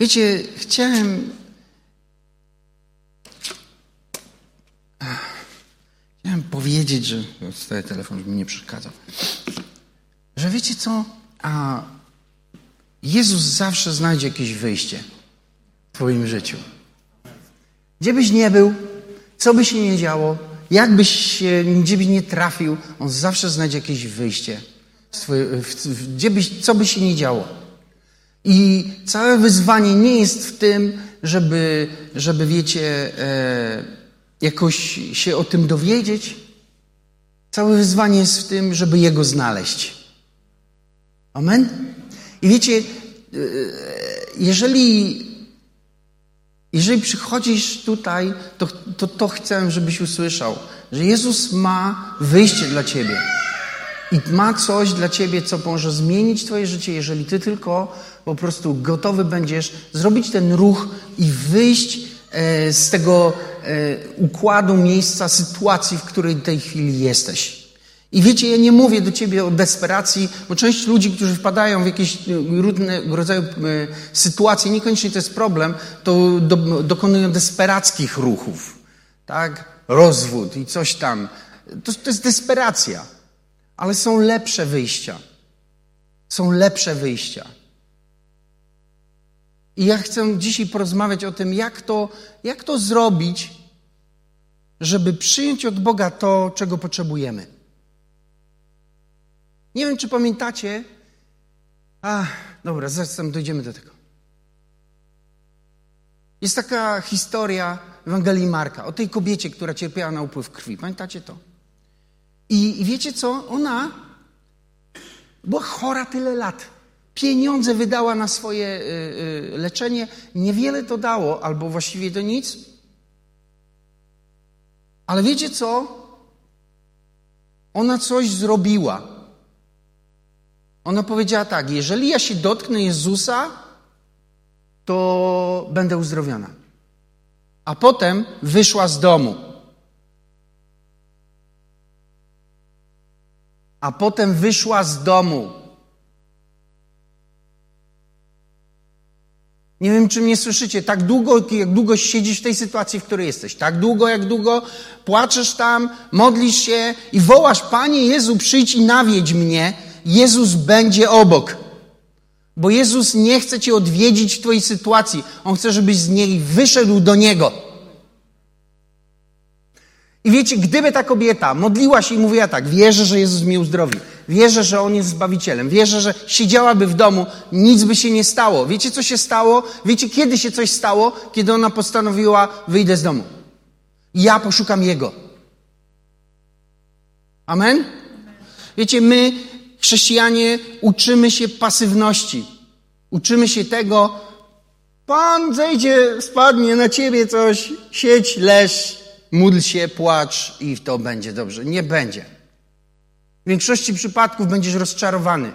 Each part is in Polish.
Wiecie, chciałem. Chciałem powiedzieć, że. Staję telefon, żeby mi nie przeszkadzał. Że wiecie co? A Jezus zawsze znajdzie jakieś wyjście w Twoim życiu. Gdzie byś nie był, co by się nie działo, jak byś się, gdzie byś nie trafił, On zawsze znajdzie jakieś wyjście. Gdzie byś, co by się nie działo. I całe wyzwanie nie jest w tym, żeby, żeby wiecie, e, jakoś się o tym dowiedzieć. Całe wyzwanie jest w tym, żeby Jego znaleźć. Amen? I wiecie, e, jeżeli, jeżeli przychodzisz tutaj, to, to, to chcę, żebyś usłyszał, że Jezus ma wyjście dla ciebie. I ma coś dla ciebie, co może zmienić twoje życie, jeżeli ty tylko po prostu gotowy będziesz zrobić ten ruch i wyjść e, z tego e, układu, miejsca, sytuacji, w której w tej chwili jesteś. I wiecie, ja nie mówię do ciebie o desperacji, bo część ludzi, którzy wpadają w jakieś różnego rodzaju e, sytuacje, niekoniecznie to jest problem, to do, dokonują desperackich ruchów. Tak? Rozwód i coś tam. To, to jest desperacja. Ale są lepsze wyjścia. Są lepsze wyjścia. I ja chcę dzisiaj porozmawiać o tym, jak to, jak to zrobić, żeby przyjąć od Boga to, czego potrzebujemy. Nie wiem, czy pamiętacie. A, dobra, zaraz tam dojdziemy do tego. Jest taka historia Ewangelii Marka o tej kobiecie, która cierpiała na upływ krwi. Pamiętacie to? I, wiecie co? Ona była chora tyle lat. Pieniądze wydała na swoje y, y, leczenie. Niewiele to dało, albo właściwie to nic. Ale wiecie co? Ona coś zrobiła. Ona powiedziała tak: Jeżeli ja się dotknę Jezusa, to będę uzdrowiona. A potem wyszła z domu. A potem wyszła z domu. Nie wiem, czy mnie słyszycie. Tak długo, jak długo siedzisz w tej sytuacji, w której jesteś. Tak długo, jak długo płaczesz tam, modlisz się i wołasz, Panie Jezu, przyjdź i nawiedź mnie. Jezus będzie obok. Bo Jezus nie chce Cię odwiedzić w Twojej sytuacji. On chce, żebyś z niej wyszedł do Niego. I wiecie, gdyby ta kobieta modliła się i mówiła tak, wierzę, że Jezus mnie uzdrowi, wierzę, że On jest Zbawicielem, wierzę, że siedziałaby w domu, nic by się nie stało. Wiecie, co się stało? Wiecie, kiedy się coś stało? Kiedy ona postanowiła, wyjdę z domu. Ja poszukam Jego. Amen? Wiecie, my, chrześcijanie, uczymy się pasywności. Uczymy się tego, Pan zejdzie, spadnie na ciebie coś, sieć, leż, módl się, płacz i to będzie dobrze. Nie będzie. W większości przypadków będziesz rozczarowany.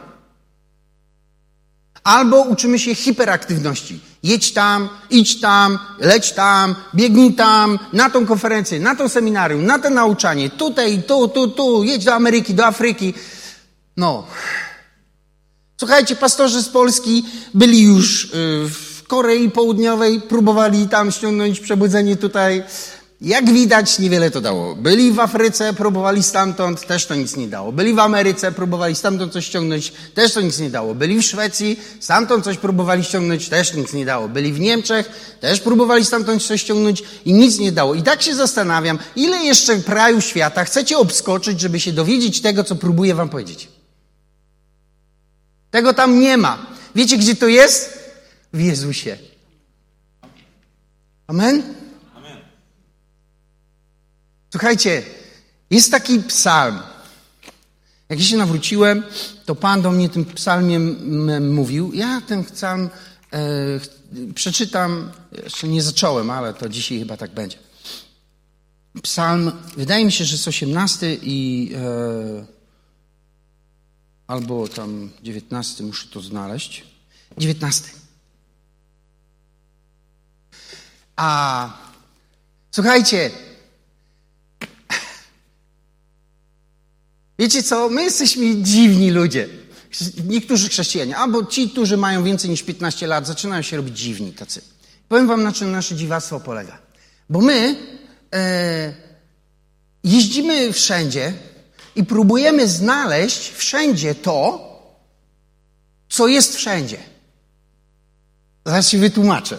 Albo uczymy się hiperaktywności. Jedź tam, idź tam, leć tam, biegnij tam, na tą konferencję, na to seminarium, na to nauczanie, tutaj, tu, tu, tu, jedź do Ameryki, do Afryki. No. Słuchajcie, pastorzy z Polski byli już y, w Korei Południowej, próbowali tam ściągnąć przebudzenie tutaj jak widać, niewiele to dało. Byli w Afryce, próbowali stamtąd, też to nic nie dało. Byli w Ameryce, próbowali stamtąd coś ściągnąć, też to nic nie dało. Byli w Szwecji, stamtąd coś próbowali ściągnąć, też nic nie dało. Byli w Niemczech, też próbowali stamtąd coś ściągnąć i nic nie dało. I tak się zastanawiam, ile jeszcze kraju świata chcecie obskoczyć, żeby się dowiedzieć tego, co próbuję wam powiedzieć. Tego tam nie ma. Wiecie, gdzie to jest? W Jezusie. Amen? Słuchajcie, jest taki psalm. Jak ja się nawróciłem, to Pan do mnie tym psalmiem mówił. Ja ten psalm e, przeczytam, jeszcze nie zacząłem, ale to dzisiaj chyba tak będzie. Psalm, wydaje mi się, że jest 18 i e, albo tam 19, muszę to znaleźć. 19. A słuchajcie, Wiecie co? My jesteśmy dziwni ludzie. niektórzy chrześcijanie, albo ci, którzy mają więcej niż 15 lat, zaczynają się robić dziwni tacy. Powiem wam, na czym nasze dziwactwo polega. Bo my e, jeździmy wszędzie i próbujemy znaleźć wszędzie to, co jest wszędzie. Zaraz się wytłumaczę.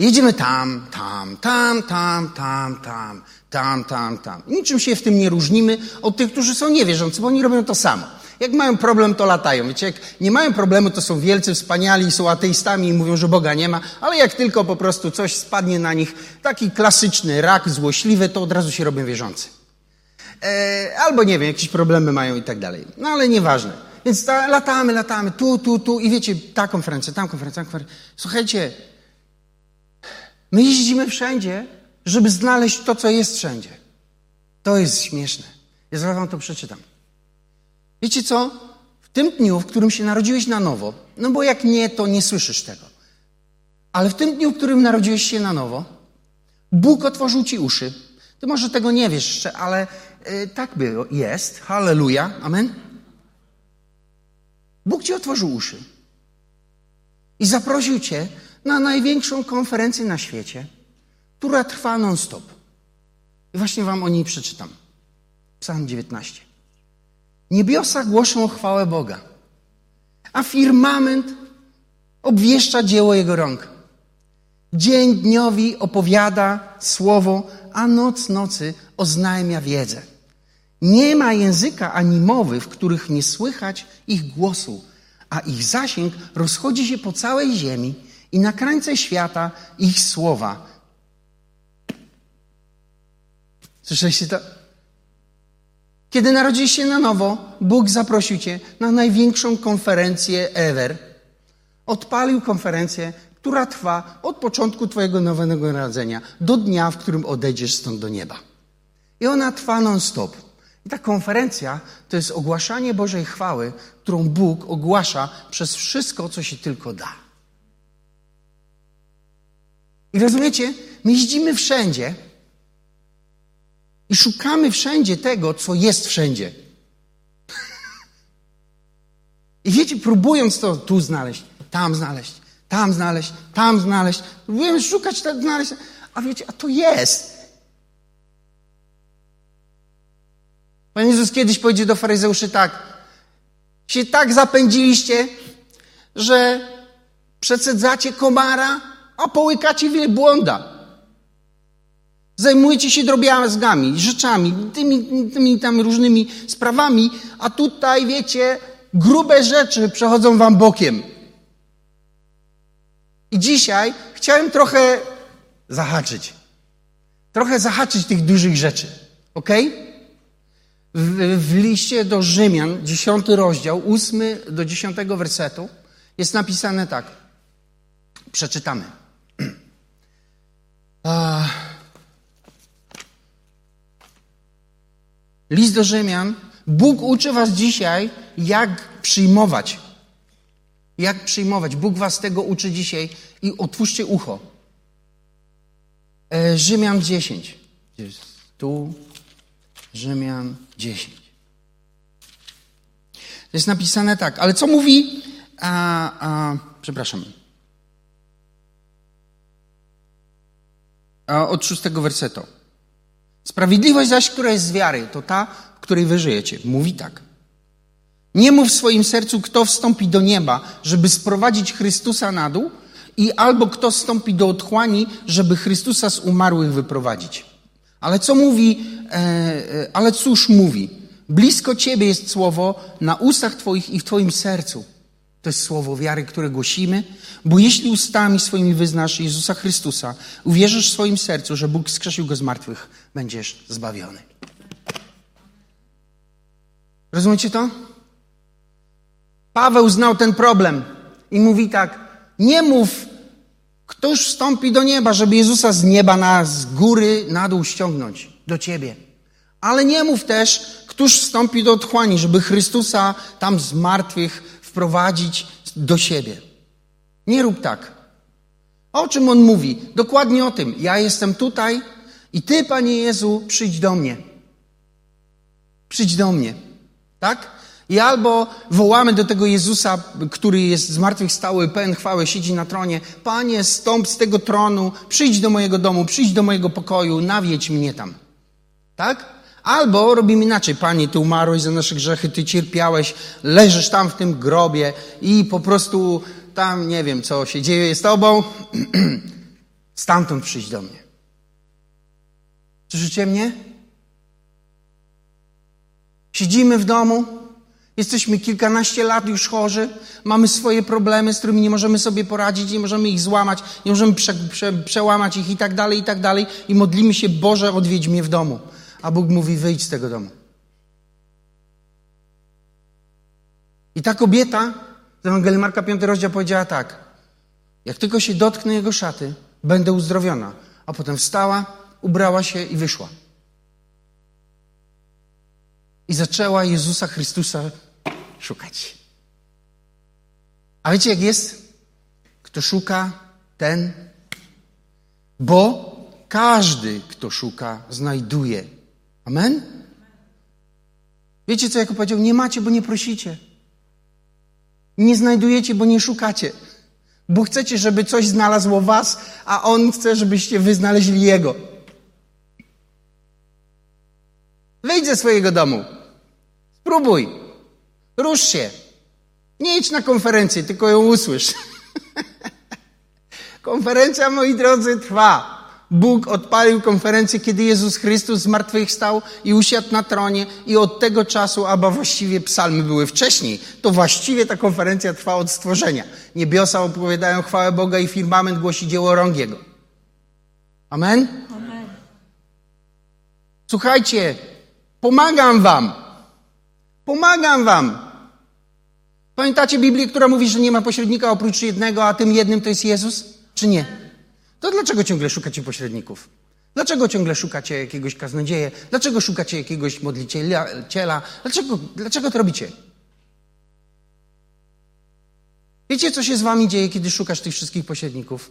Jedziemy tam, tam, tam, tam, tam, tam, tam, tam, tam. Niczym się w tym nie różnimy od tych, którzy są niewierzący, bo oni robią to samo. Jak mają problem, to latają. Wiecie, jak nie mają problemu, to są wielcy, wspaniali, są ateistami i mówią, że Boga nie ma, ale jak tylko po prostu coś spadnie na nich, taki klasyczny rak złośliwy, to od razu się robią wierzący. E, albo nie wiem, jakieś problemy mają i tak dalej. No ale nieważne. Więc ta, latamy, latamy, tu, tu, tu i wiecie, ta konferencja, tam konferencja, tam konferencja. Słuchajcie, my jeździmy wszędzie, żeby znaleźć to, co jest wszędzie. To jest śmieszne. Ja zaraz wam to przeczytam. Wiecie co? W tym dniu, w którym się narodziłeś na nowo, no bo jak nie, to nie słyszysz tego. Ale w tym dniu, w którym narodziłeś się na nowo, Bóg otworzył ci uszy. Ty może tego nie wiesz jeszcze, ale y, tak było, jest. Halleluja. Amen. Bóg ci otworzył uszy i zaprosił cię na największą konferencję na świecie, która trwa non-stop. I właśnie wam o niej przeczytam. Psalm 19. Niebiosa głoszą chwałę Boga, a firmament obwieszcza dzieło Jego rąk. Dzień dniowi opowiada słowo, a noc nocy oznajmia wiedzę. Nie ma języka ani mowy, w których nie słychać ich głosu, a ich zasięg rozchodzi się po całej ziemi i na krańce świata ich słowa. Słyszeliście to? Kiedy narodziłeś się na nowo, Bóg zaprosił cię na największą konferencję ever. Odpalił konferencję, która trwa od początku twojego nowego narodzenia do dnia, w którym odejdziesz stąd do nieba. I ona trwa non-stop. I ta konferencja to jest ogłaszanie Bożej chwały, którą Bóg ogłasza przez wszystko, co się tylko da. I rozumiecie, my jeździmy wszędzie, i szukamy wszędzie tego, co jest wszędzie. I wiecie, próbując to tu znaleźć, tam znaleźć, tam znaleźć, tam znaleźć, próbujemy szukać, tak znaleźć, a wiecie, a to jest. Pan Jezus kiedyś powiedział do faryzeuszy tak, się tak zapędziliście, że przecedzacie komara, a połykacie wielbłąda. Zajmujecie się drobiazgami, rzeczami, tymi, tymi tam różnymi sprawami, a tutaj, wiecie, grube rzeczy przechodzą wam bokiem. I dzisiaj chciałem trochę zahaczyć. Trochę zahaczyć tych dużych rzeczy. Ok? W, w liście do Rzymian, dziesiąty rozdział, ósmy do dziesiątego wersetu, jest napisane tak. Przeczytamy. List do Rzymian. Bóg uczy was dzisiaj, jak przyjmować. Jak przyjmować. Bóg was tego uczy dzisiaj i otwórzcie ucho. E, Rzymian 10. Tu Rzymian 10. To jest napisane tak, ale co mówi, a, a, przepraszam, od szóstego wersetu. Sprawiedliwość zaś, która jest z wiary, to ta, której wy żyjecie. Mówi tak. Nie mów w swoim sercu, kto wstąpi do nieba, żeby sprowadzić Chrystusa na dół, i albo kto wstąpi do otchłani, żeby Chrystusa z umarłych wyprowadzić. Ale co mówi, e, e, ale cóż mówi? Blisko Ciebie jest słowo na ustach Twoich i w Twoim sercu. To jest słowo wiary, które głosimy, bo jeśli ustami swoimi wyznasz Jezusa Chrystusa, uwierzysz w swoim sercu, że Bóg skrzesił go z martwych, będziesz zbawiony. Rozumiecie to? Paweł znał ten problem i mówi tak: Nie mów, ktoś wstąpi do nieba, żeby Jezusa z nieba na z góry na dół ściągnąć do ciebie. Ale nie mów też, któż wstąpi do otchłani, żeby Chrystusa tam z martwych wprowadzić do siebie. Nie rób tak. O czym on mówi? Dokładnie o tym. Ja jestem tutaj i ty, Panie Jezu, przyjdź do mnie. Przyjdź do mnie. Tak? I albo wołamy do tego Jezusa, który jest zmartwychwstały, pełen chwały, siedzi na tronie. Panie, stąp z tego tronu, przyjdź do mojego domu, przyjdź do mojego pokoju, nawiedź mnie tam. Tak? Albo robimy inaczej. Panie, Ty umarłeś za nasze grzechy, Ty cierpiałeś, leżysz tam w tym grobie i po prostu tam, nie wiem, co się dzieje z Tobą. Stamtąd przyjdź do mnie. Słyszycie mnie? Siedzimy w domu, jesteśmy kilkanaście lat już chorzy, mamy swoje problemy, z którymi nie możemy sobie poradzić, nie możemy ich złamać, nie możemy prze, prze, przełamać ich i tak dalej, i tak dalej. I modlimy się, Boże, odwiedź mnie w domu. A Bóg mówi, wyjdź z tego domu. I ta kobieta z Ewangelii Marka 5 rozdział powiedziała tak. Jak tylko się dotknę jego szaty, będę uzdrowiona. A potem wstała, ubrała się i wyszła. I zaczęła Jezusa Chrystusa szukać. A wiecie, jak jest? Kto szuka, ten. Bo każdy, kto szuka, znajduje. Amen? Wiecie, co jako powiedział? Nie macie, bo nie prosicie. Nie znajdujecie, bo nie szukacie. Bo chcecie, żeby coś znalazło was, a On chce, żebyście wy znaleźli Jego. Wyjdź ze swojego domu. Spróbuj. Rusz się. Nie idź na konferencję, tylko ją usłysz. Konferencja, moi drodzy, trwa. Bóg odpalił konferencję, kiedy Jezus Chrystus zmartwychwstał i usiadł na tronie i od tego czasu, albo właściwie psalmy były wcześniej, to właściwie ta konferencja trwa od stworzenia. Niebiosa opowiadają chwałę Boga i firmament głosi dzieło rąk Jego. Amen? Amen. Słuchajcie, pomagam wam. Pomagam wam. Pamiętacie Biblię, która mówi, że nie ma pośrednika oprócz jednego, a tym jednym to jest Jezus? Czy nie? To dlaczego ciągle szukacie pośredników? Dlaczego ciągle szukacie jakiegoś kaznodzieja? Dlaczego szukacie jakiegoś modliciela? Dlaczego, dlaczego to robicie? Wiecie, co się z wami dzieje, kiedy szukasz tych wszystkich pośredników?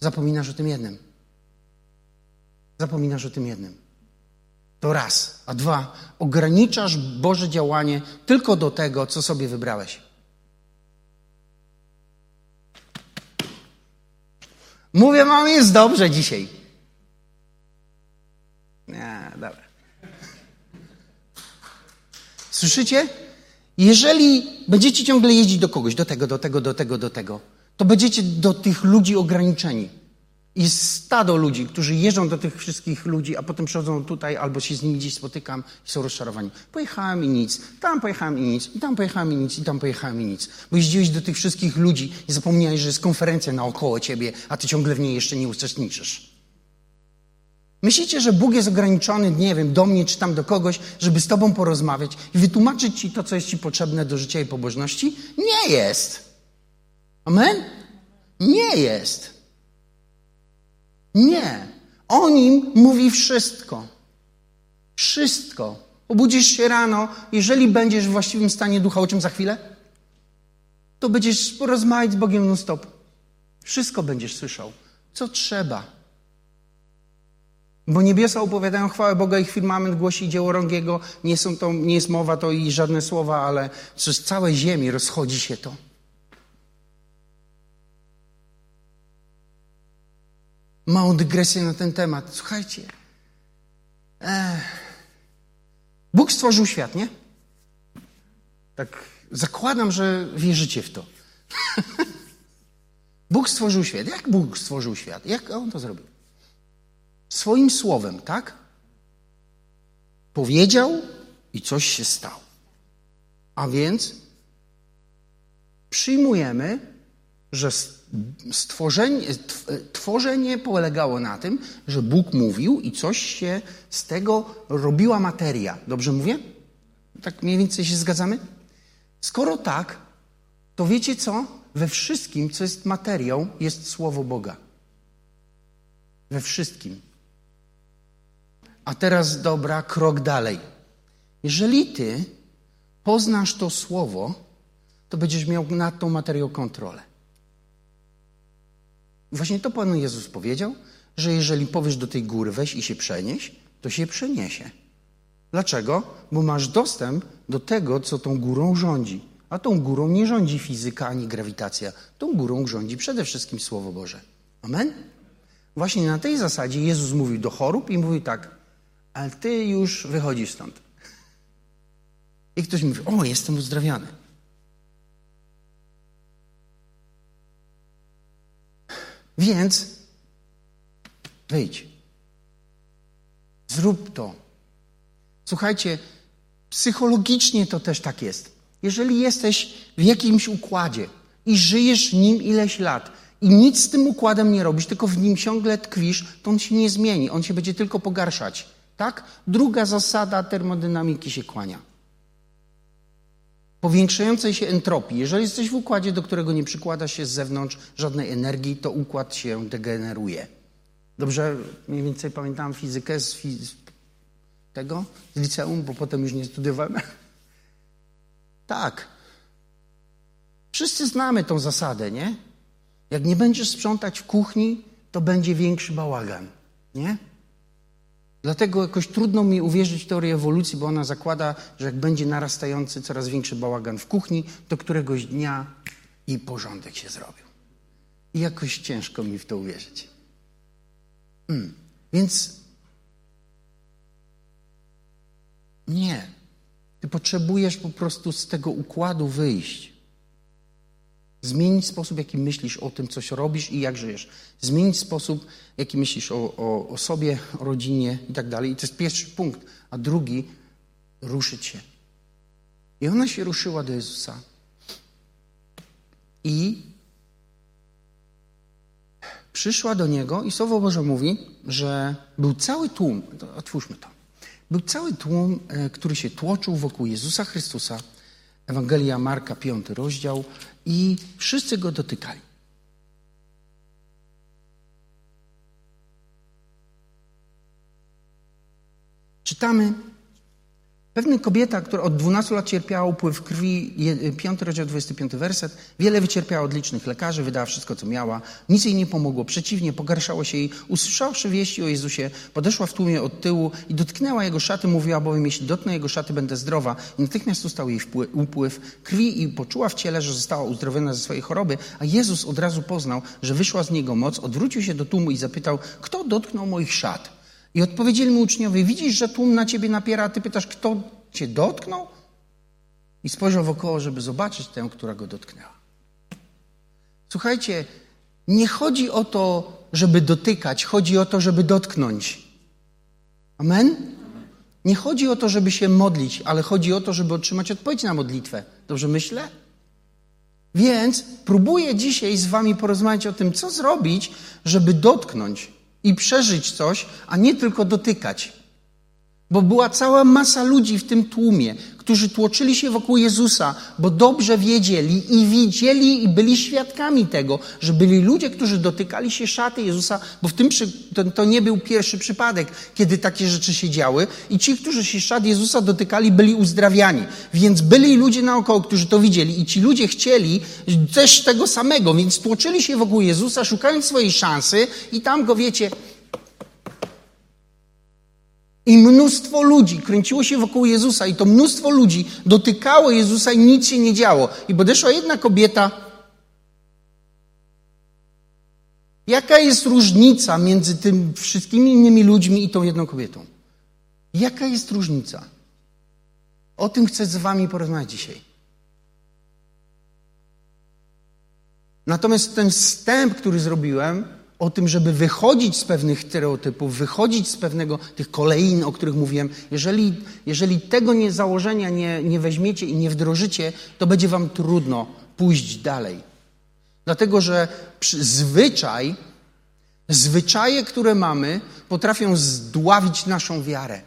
Zapominasz o tym jednym. Zapominasz o tym jednym. To raz. A dwa, ograniczasz Boże działanie tylko do tego, co sobie wybrałeś. Mówię, mam jest dobrze dzisiaj. Nie, dobra. Słyszycie? Jeżeli będziecie ciągle jeździć do kogoś, do tego, do tego, do tego, do tego, to będziecie do tych ludzi ograniczeni. Jest stado ludzi, którzy jeżdżą do tych wszystkich ludzi, a potem przychodzą tutaj, albo się z nimi gdzieś spotykam i są rozczarowani. Pojechałem i nic, tam pojechałem i nic, i tam pojechałem i nic, i tam pojechałem i nic. Bo jeździłeś do tych wszystkich ludzi i zapomniałeś, że jest konferencja naokoło ciebie, a ty ciągle w niej jeszcze nie uczestniczysz. Myślicie, że Bóg jest ograniczony, nie wiem, do mnie czy tam do kogoś, żeby z tobą porozmawiać i wytłumaczyć ci to, co jest ci potrzebne do życia i pobożności? Nie jest. Amen? Nie jest. Nie. O nim mówi wszystko. Wszystko. Obudzisz się rano, jeżeli będziesz w właściwym stanie ducha, o czym za chwilę? To będziesz rozmawiać z Bogiem non-stop. Wszystko będziesz słyszał. Co trzeba. Bo niebiosa opowiadają chwałę Boga i firmament głosi dzieło rągiego. Nie, są to, nie jest mowa to i żadne słowa, ale przez całe ziemi rozchodzi się to. Małą dygresję na ten temat. Słuchajcie. Bóg stworzył świat, nie? Tak zakładam, że wierzycie w to. Bóg stworzył świat. Jak Bóg stworzył świat? Jak on to zrobił? Swoim słowem, tak? Powiedział i coś się stało. A więc przyjmujemy, że stworzenie, tworzenie polegało na tym, że Bóg mówił i coś się z tego robiła materia. Dobrze mówię? Tak mniej więcej się zgadzamy? Skoro tak, to wiecie co? We wszystkim, co jest materią, jest Słowo Boga. We wszystkim. A teraz dobra, krok dalej. Jeżeli ty poznasz to Słowo, to będziesz miał nad tą materią kontrolę. Właśnie to Pan Jezus powiedział, że jeżeli powiesz do tej góry weź i się przenieś, to się przeniesie. Dlaczego? Bo masz dostęp do tego, co tą górą rządzi. A tą górą nie rządzi fizyka ani grawitacja. Tą górą rządzi przede wszystkim Słowo Boże. Amen? Właśnie na tej zasadzie Jezus mówił do chorób i mówił tak, ale ty już wychodzisz stąd. I ktoś mówi, o, jestem uzdrawiany. Więc wyjdź. Zrób to. Słuchajcie, psychologicznie to też tak jest. Jeżeli jesteś w jakimś układzie i żyjesz nim ileś lat i nic z tym układem nie robisz, tylko w nim ciągle tkwisz, to on się nie zmieni, on się będzie tylko pogarszać. Tak? Druga zasada termodynamiki się kłania. Powiększającej się entropii. Jeżeli jesteś w układzie, do którego nie przykłada się z zewnątrz żadnej energii, to układ się degeneruje. Dobrze, mniej więcej pamiętam fizykę z, tego, z liceum, bo potem już nie studiowałem. tak. Wszyscy znamy tą zasadę, nie? Jak nie będziesz sprzątać w kuchni, to będzie większy bałagan, nie? Dlatego jakoś trudno mi uwierzyć w teorię ewolucji, bo ona zakłada, że jak będzie narastający coraz większy bałagan w kuchni, to któregoś dnia i porządek się zrobił. I jakoś ciężko mi w to uwierzyć. Hmm. Więc nie. Ty potrzebujesz po prostu z tego układu wyjść. Zmienić sposób, w jaki myślisz o tym, coś robisz i jak żyjesz. Zmienić sposób, w jaki myślisz o, o, o sobie, o rodzinie i tak dalej. I to jest pierwszy punkt. A drugi, ruszyć się. I ona się ruszyła do Jezusa. I przyszła do Niego i Słowo Boże mówi, że był cały tłum, otwórzmy to, był cały tłum, e, który się tłoczył wokół Jezusa Chrystusa, Ewangelia Marka, piąty rozdział, i wszyscy go dotykali. Czytamy, pewna kobieta, która od 12 lat cierpiała upływ krwi, 5 rozdział 25 werset, wiele wycierpiała od licznych lekarzy, wydała wszystko, co miała, nic jej nie pomogło, przeciwnie, pogarszało się jej. Usłyszawszy wieści o Jezusie, podeszła w tłumie od tyłu i dotknęła jego szaty, mówiła bowiem, jeśli dotknę jego szaty, będę zdrowa. I natychmiast ustał jej upływ krwi i poczuła w ciele, że została uzdrowiona ze swojej choroby, a Jezus od razu poznał, że wyszła z niego moc, odwrócił się do tłumu i zapytał, kto dotknął moich szat? I odpowiedzieli mu uczniowie, widzisz, że tłum na ciebie napiera, a ty pytasz, kto cię dotknął? I spojrzał wokoło, żeby zobaczyć tę, która go dotknęła. Słuchajcie, nie chodzi o to, żeby dotykać, chodzi o to, żeby dotknąć. Amen? Nie chodzi o to, żeby się modlić, ale chodzi o to, żeby otrzymać odpowiedź na modlitwę. Dobrze myślę? Więc próbuję dzisiaj z Wami porozmawiać o tym, co zrobić, żeby dotknąć i przeżyć coś, a nie tylko dotykać. Bo była cała masa ludzi w tym tłumie, którzy tłoczyli się wokół Jezusa, bo dobrze wiedzieli i widzieli i byli świadkami tego, że byli ludzie, którzy dotykali się szaty Jezusa, bo w tym to, to nie był pierwszy przypadek, kiedy takie rzeczy się działy i ci, którzy się szat Jezusa dotykali, byli uzdrawiani. Więc byli ludzie naokoło, którzy to widzieli i ci ludzie chcieli też tego samego, więc tłoczyli się wokół Jezusa, szukając swojej szansy i tam go, wiecie, i mnóstwo ludzi kręciło się wokół Jezusa, i to mnóstwo ludzi dotykało Jezusa i nic się nie działo. I podeszła jedna kobieta. Jaka jest różnica między tym wszystkimi innymi ludźmi i tą jedną kobietą? Jaka jest różnica? O tym chcę z Wami porozmawiać dzisiaj. Natomiast ten wstęp, który zrobiłem, o tym, żeby wychodzić z pewnych stereotypów, wychodzić z pewnego tych kolejn, o których mówiłem. Jeżeli, jeżeli tego nie, założenia nie, nie weźmiecie i nie wdrożycie, to będzie wam trudno pójść dalej. Dlatego, że zwyczaj, zwyczaje, które mamy, potrafią zdławić naszą wiarę.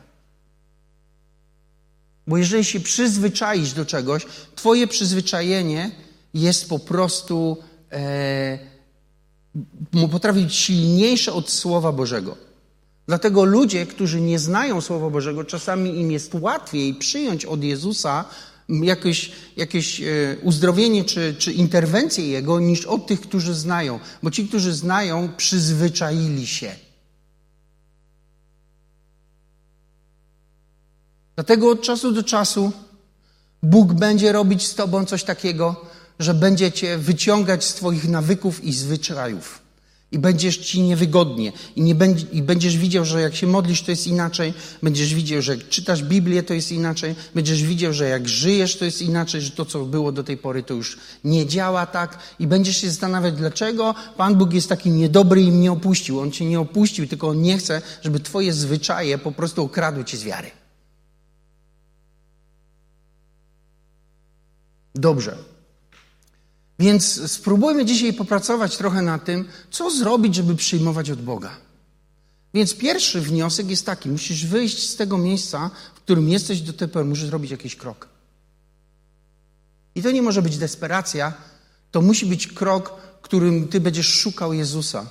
Bo jeżeli się przyzwyczaisz do czegoś, twoje przyzwyczajenie jest po prostu... E, potrafi być silniejsze od Słowa Bożego. Dlatego ludzie, którzy nie znają Słowa Bożego, czasami im jest łatwiej przyjąć od Jezusa jakieś, jakieś e, uzdrowienie czy, czy interwencję Jego, niż od tych, którzy znają. Bo ci, którzy znają, przyzwyczaili się. Dlatego od czasu do czasu Bóg będzie robić z Tobą coś takiego, że będzie Cię wyciągać z Twoich nawyków i zwyczajów. I będziesz Ci niewygodnie. I, nie będzie, I będziesz widział, że jak się modlisz, to jest inaczej. Będziesz widział, że jak czytasz Biblię, to jest inaczej. Będziesz widział, że jak żyjesz, to jest inaczej, że to, co było do tej pory, to już nie działa tak. I będziesz się zastanawiać, dlaczego Pan Bóg jest taki niedobry i mnie opuścił. On Cię nie opuścił, tylko On nie chce, żeby Twoje zwyczaje po prostu okradły Cię z wiary. Dobrze. Więc spróbujmy dzisiaj popracować trochę nad tym, co zrobić, żeby przyjmować od Boga. Więc pierwszy wniosek jest taki: musisz wyjść z tego miejsca, w którym jesteś do tej pory, musisz zrobić jakiś krok. I to nie może być desperacja, to musi być krok, którym ty będziesz szukał Jezusa.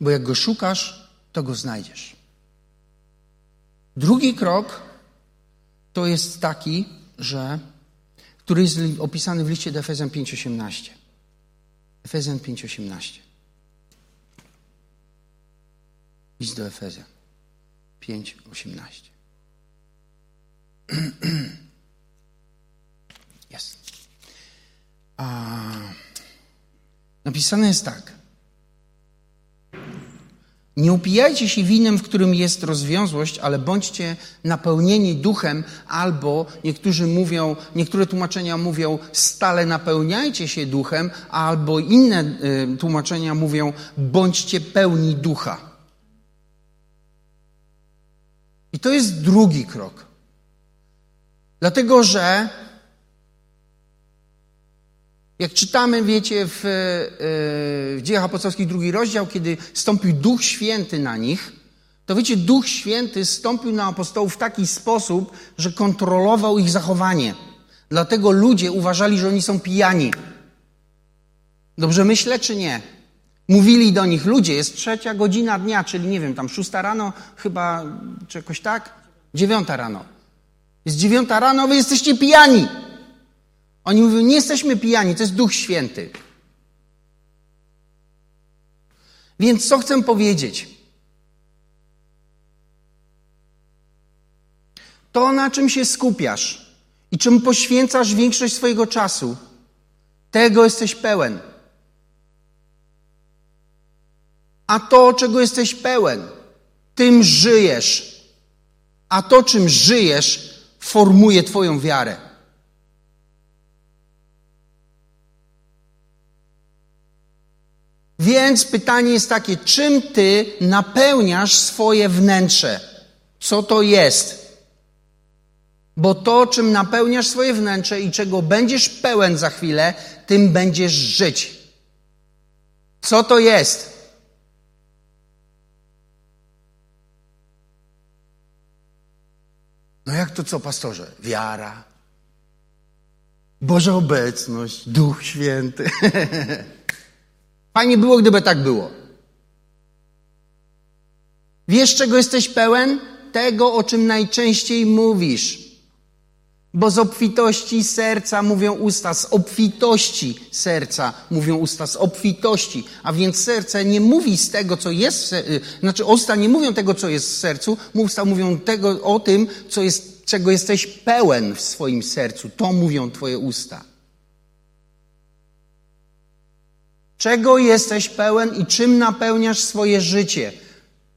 Bo jak go szukasz, to go znajdziesz. Drugi krok to jest taki, że który jest opisany w liście do Efezjan 5:18. Efezjan 5:18. List do Efezjan 5:18. Jest. Napisane jest tak. Nie upijajcie się winem, w którym jest rozwiązłość, ale bądźcie napełnieni duchem, albo niektórzy mówią, niektóre tłumaczenia mówią, stale napełniajcie się duchem, albo inne y, tłumaczenia mówią, bądźcie pełni ducha. I to jest drugi krok. Dlatego, że jak czytamy, wiecie, w, e, w Dziejach Apostolskich drugi rozdział, kiedy stąpił Duch Święty na nich, to wiecie, Duch Święty stąpił na apostołów w taki sposób, że kontrolował ich zachowanie. Dlatego ludzie uważali, że oni są pijani. Dobrze myślę, czy nie? Mówili do nich, ludzie, jest trzecia godzina dnia, czyli nie wiem, tam szósta rano chyba, czy jakoś tak? Dziewiąta rano. Jest dziewiąta rano, wy jesteście pijani. Oni mówią, nie jesteśmy pijani, to jest Duch Święty. Więc co chcę powiedzieć? To, na czym się skupiasz i czym poświęcasz większość swojego czasu, tego jesteś pełen. A to, czego jesteś pełen, tym żyjesz. A to, czym żyjesz, formuje Twoją wiarę. Więc pytanie jest takie, czym ty napełniasz swoje wnętrze? Co to jest? Bo to, czym napełniasz swoje wnętrze i czego będziesz pełen za chwilę, tym będziesz żyć. Co to jest? No jak to co, pastorze? Wiara, Boża obecność, Duch Święty. Fajnie było, gdyby tak było. Wiesz, czego jesteś pełen? Tego, o czym najczęściej mówisz. Bo z obfitości serca mówią usta, z obfitości serca mówią usta, z obfitości. A więc serce nie mówi z tego, co jest, y, znaczy usta nie mówią tego, co jest w sercu, usta mówią tego, o tym, co jest, czego jesteś pełen w swoim sercu. To mówią Twoje usta. Czego jesteś pełen i czym napełniasz swoje życie?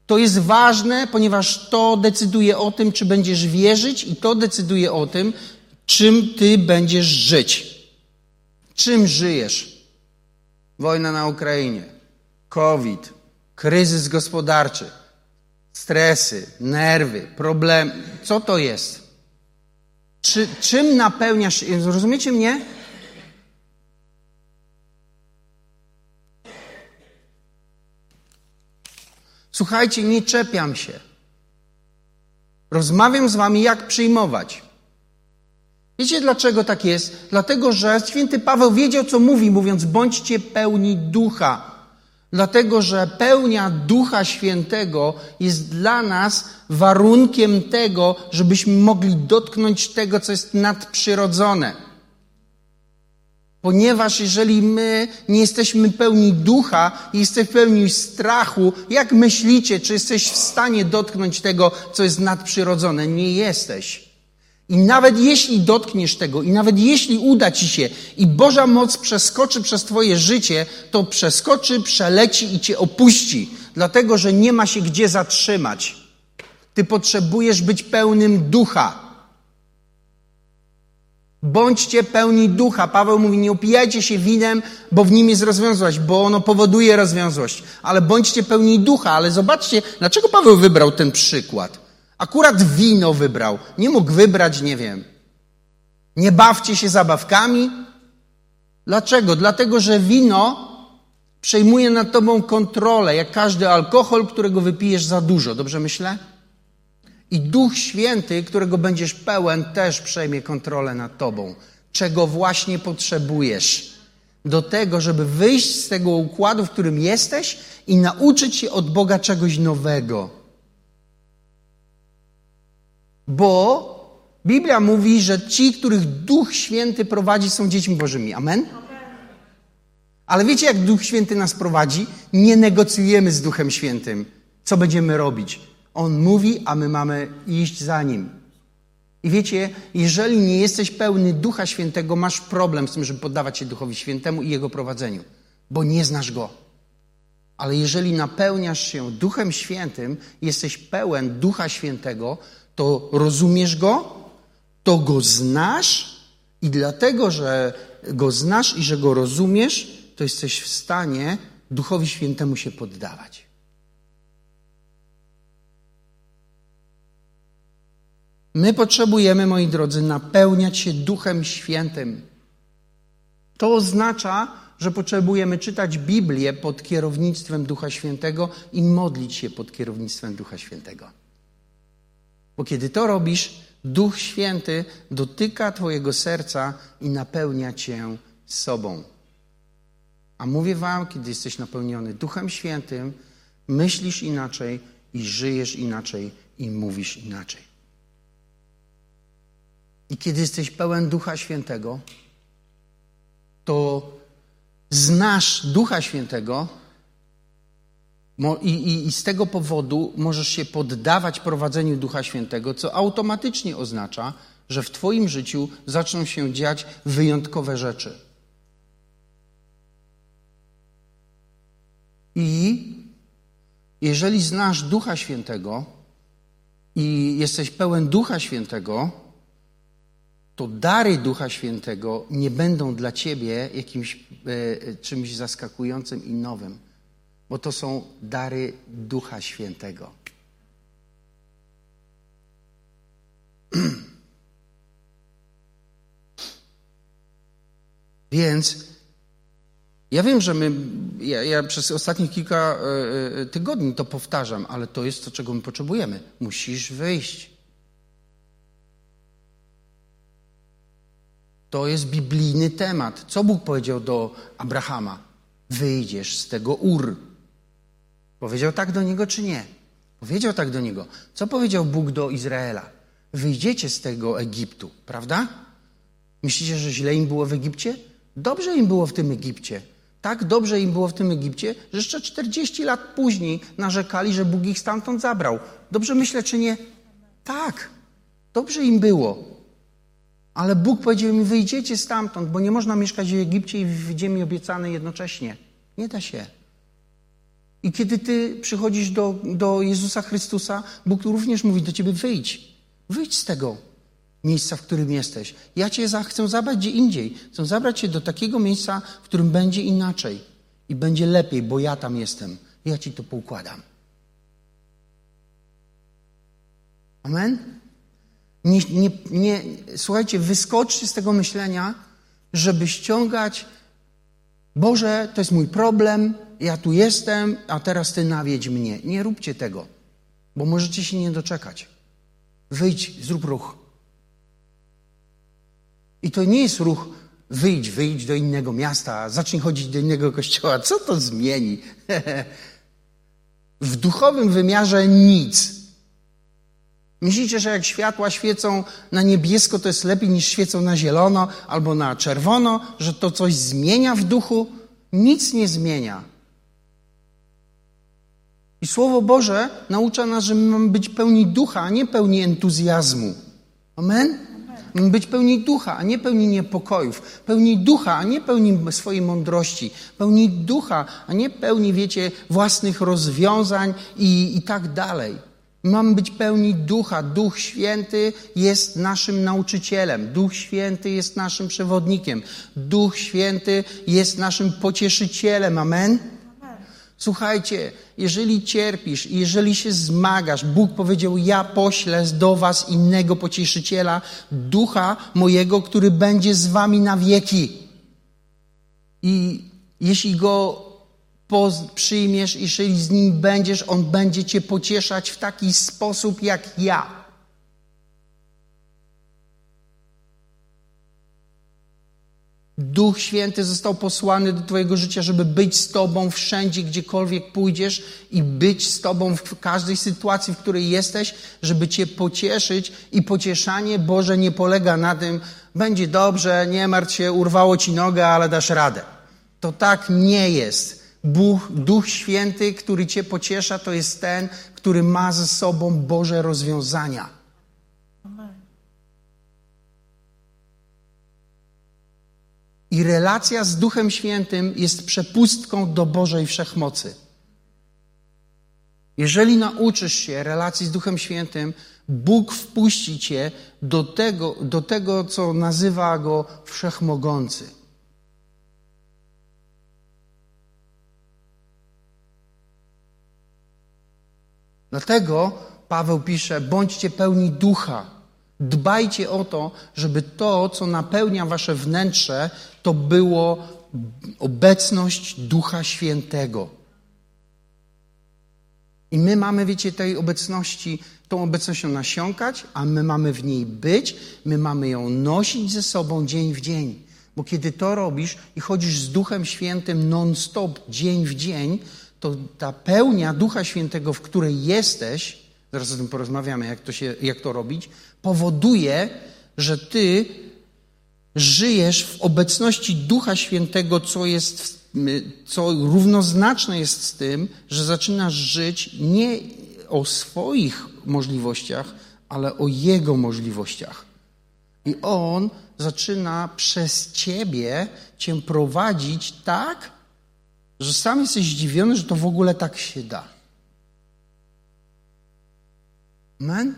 To jest ważne, ponieważ to decyduje o tym, czy będziesz wierzyć, i to decyduje o tym, czym ty będziesz żyć. Czym żyjesz? Wojna na Ukrainie, COVID, kryzys gospodarczy, stresy, nerwy, problemy. Co to jest? Czy, czym napełniasz? Rozumiecie mnie? Słuchajcie, nie czepiam się. Rozmawiam z wami, jak przyjmować. Wiecie, dlaczego tak jest? Dlatego, że święty Paweł wiedział, co mówi, mówiąc: bądźcie pełni ducha. Dlatego, że pełnia Ducha Świętego jest dla nas warunkiem tego, żebyśmy mogli dotknąć tego, co jest nadprzyrodzone. Ponieważ jeżeli my nie jesteśmy pełni ducha i jesteśmy pełni strachu, jak myślicie, czy jesteś w stanie dotknąć tego, co jest nadprzyrodzone? Nie jesteś. I nawet jeśli dotkniesz tego, i nawet jeśli uda ci się, i Boża moc przeskoczy przez Twoje życie, to przeskoczy, przeleci i Cię opuści, dlatego że nie ma się gdzie zatrzymać. Ty potrzebujesz być pełnym ducha. Bądźcie pełni ducha. Paweł mówi, nie upijajcie się winem, bo w nim jest rozwiązłość, bo ono powoduje rozwiązłość. Ale bądźcie pełni ducha. Ale zobaczcie, dlaczego Paweł wybrał ten przykład. Akurat wino wybrał. Nie mógł wybrać, nie wiem. Nie bawcie się zabawkami. Dlaczego? Dlatego, że wino przejmuje nad tobą kontrolę, jak każdy alkohol, którego wypijesz za dużo. Dobrze myślę? I Duch Święty, którego będziesz pełen, też przejmie kontrolę nad tobą. Czego właśnie potrzebujesz? Do tego, żeby wyjść z tego układu, w którym jesteś i nauczyć się od Boga czegoś nowego. Bo Biblia mówi, że ci, których Duch Święty prowadzi, są dziećmi Bożymi. Amen? Ale wiecie, jak Duch Święty nas prowadzi? Nie negocjujemy z Duchem Świętym, co będziemy robić. On mówi, a my mamy iść za nim. I wiecie, jeżeli nie jesteś pełny Ducha Świętego, masz problem z tym, żeby poddawać się Duchowi Świętemu i Jego prowadzeniu, bo nie znasz Go. Ale jeżeli napełniasz się Duchem Świętym, jesteś pełen Ducha Świętego, to rozumiesz Go, to Go znasz i dlatego, że Go znasz i że Go rozumiesz, to jesteś w stanie Duchowi Świętemu się poddawać. My potrzebujemy, moi drodzy, napełniać się Duchem Świętym. To oznacza, że potrzebujemy czytać Biblię pod kierownictwem Ducha Świętego i modlić się pod kierownictwem Ducha Świętego. Bo kiedy to robisz, Duch Święty dotyka Twojego serca i napełnia Cię sobą. A mówię Wam, kiedy jesteś napełniony Duchem Świętym, myślisz inaczej i żyjesz inaczej i mówisz inaczej. I kiedy jesteś pełen Ducha Świętego, to znasz Ducha Świętego i, i, i, z tego powodu możesz się poddawać prowadzeniu Ducha Świętego, co automatycznie oznacza, że w Twoim życiu zaczną się dziać wyjątkowe rzeczy. I jeżeli znasz Ducha Świętego i jesteś pełen Ducha Świętego, to dary Ducha Świętego nie będą dla ciebie jakimś e, czymś zaskakującym i nowym, bo to są dary Ducha Świętego. Więc ja wiem, że my, ja, ja przez ostatnich kilka e, tygodni to powtarzam, ale to jest to, czego my potrzebujemy. Musisz wyjść To jest biblijny temat. Co Bóg powiedział do Abrahama? Wyjdziesz z tego ur. Powiedział tak do niego, czy nie? Powiedział tak do niego. Co powiedział Bóg do Izraela? Wyjdziecie z tego Egiptu, prawda? Myślicie, że źle im było w Egipcie? Dobrze im było w tym Egipcie. Tak dobrze im było w tym Egipcie, że jeszcze 40 lat później narzekali, że Bóg ich stamtąd zabrał. Dobrze myślę, czy nie? Tak. Dobrze im było. Ale Bóg powiedział mi, wyjdziecie stamtąd, bo nie można mieszkać w Egipcie i w ziemi obiecanej jednocześnie. Nie da się. I kiedy ty przychodzisz do, do Jezusa Chrystusa, Bóg również mówi do ciebie, wyjdź. Wyjdź z tego miejsca, w którym jesteś. Ja cię chcę zabrać gdzie indziej. Chcę zabrać cię do takiego miejsca, w którym będzie inaczej. I będzie lepiej, bo ja tam jestem. Ja ci to poukładam. Amen? Nie, nie, nie, słuchajcie, wyskoczcie z tego myślenia, żeby ściągać, Boże, to jest mój problem, ja tu jestem, a teraz Ty nawiedź mnie. Nie róbcie tego, bo możecie się nie doczekać. Wyjdź, zrób ruch. I to nie jest ruch, wyjdź, wyjdź do innego miasta, zacznij chodzić do innego kościoła. Co to zmieni? w duchowym wymiarze nic. Myślicie, że jak światła świecą na niebiesko, to jest lepiej niż świecą na zielono albo na czerwono, że to coś zmienia w duchu? Nic nie zmienia. I Słowo Boże naucza nas, że my mamy być pełni ducha, a nie pełni entuzjazmu. Amen? Mamy być pełni ducha, a nie pełni niepokojów. Pełni ducha, a nie pełni swojej mądrości. Pełni ducha, a nie pełni, wiecie, własnych rozwiązań i, i tak dalej. Mamy być pełni ducha. Duch Święty jest naszym nauczycielem. Duch Święty jest naszym przewodnikiem. Duch Święty jest naszym pocieszycielem. Amen? Słuchajcie, jeżeli cierpisz, jeżeli się zmagasz, Bóg powiedział: Ja poślę do Was innego pocieszyciela, ducha mojego, który będzie z Wami na wieki. I jeśli go przyjmiesz, jeżeli z nim będziesz, on będzie Cię pocieszać w taki sposób jak ja. Duch Święty został posłany do Twojego życia, żeby być z Tobą wszędzie, gdziekolwiek pójdziesz i być z Tobą w każdej sytuacji, w której jesteś, żeby Cię pocieszyć. I pocieszanie Boże nie polega na tym, będzie dobrze, nie martw się, urwało Ci nogę, ale dasz radę. To tak nie jest. Bóg, Duch Święty, który Cię pociesza, to jest ten, który ma ze sobą Boże rozwiązania. I relacja z Duchem Świętym jest przepustką do Bożej Wszechmocy. Jeżeli nauczysz się relacji z Duchem Świętym, Bóg wpuści cię do tego, do tego co nazywa go Wszechmogący. Dlatego Paweł pisze: bądźcie pełni ducha. Dbajcie o to, żeby to, co napełnia wasze wnętrze, to było obecność Ducha Świętego. I my mamy, wiecie, tej obecności, tą obecnością nasiąkać, a my mamy w niej być, my mamy ją nosić ze sobą dzień w dzień. Bo kiedy to robisz i chodzisz z Duchem Świętym non-stop, dzień w dzień, to ta pełnia Ducha Świętego, w której jesteś, zaraz o tym porozmawiamy, jak to, się, jak to robić, powoduje, że ty żyjesz w obecności Ducha Świętego, co jest, co równoznaczne jest z tym, że zaczynasz żyć nie o swoich możliwościach, ale o Jego możliwościach. I On zaczyna przez Ciebie Cię prowadzić tak, że sam jesteś zdziwiony, że to w ogóle tak się da. Amen?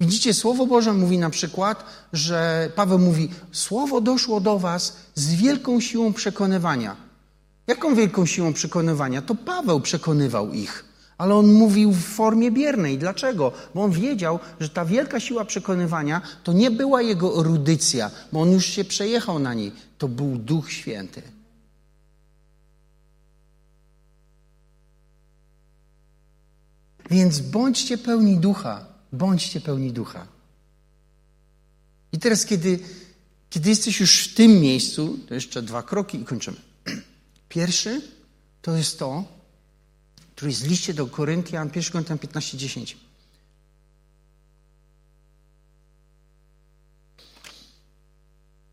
Widzicie, Słowo Boże mówi na przykład, że Paweł mówi: Słowo doszło do Was z wielką siłą przekonywania. Jaką wielką siłą przekonywania? To Paweł przekonywał ich, ale on mówił w formie biernej. Dlaczego? Bo on wiedział, że ta wielka siła przekonywania to nie była jego erudycja, bo on już się przejechał na niej. To był Duch Święty. Więc bądźcie pełni ducha. Bądźcie pełni ducha. I teraz, kiedy, kiedy jesteś już w tym miejscu, to jeszcze dwa kroki i kończymy. Pierwszy to jest to, który jest w liście do Koryntian, 1 Koryntian 15, 10.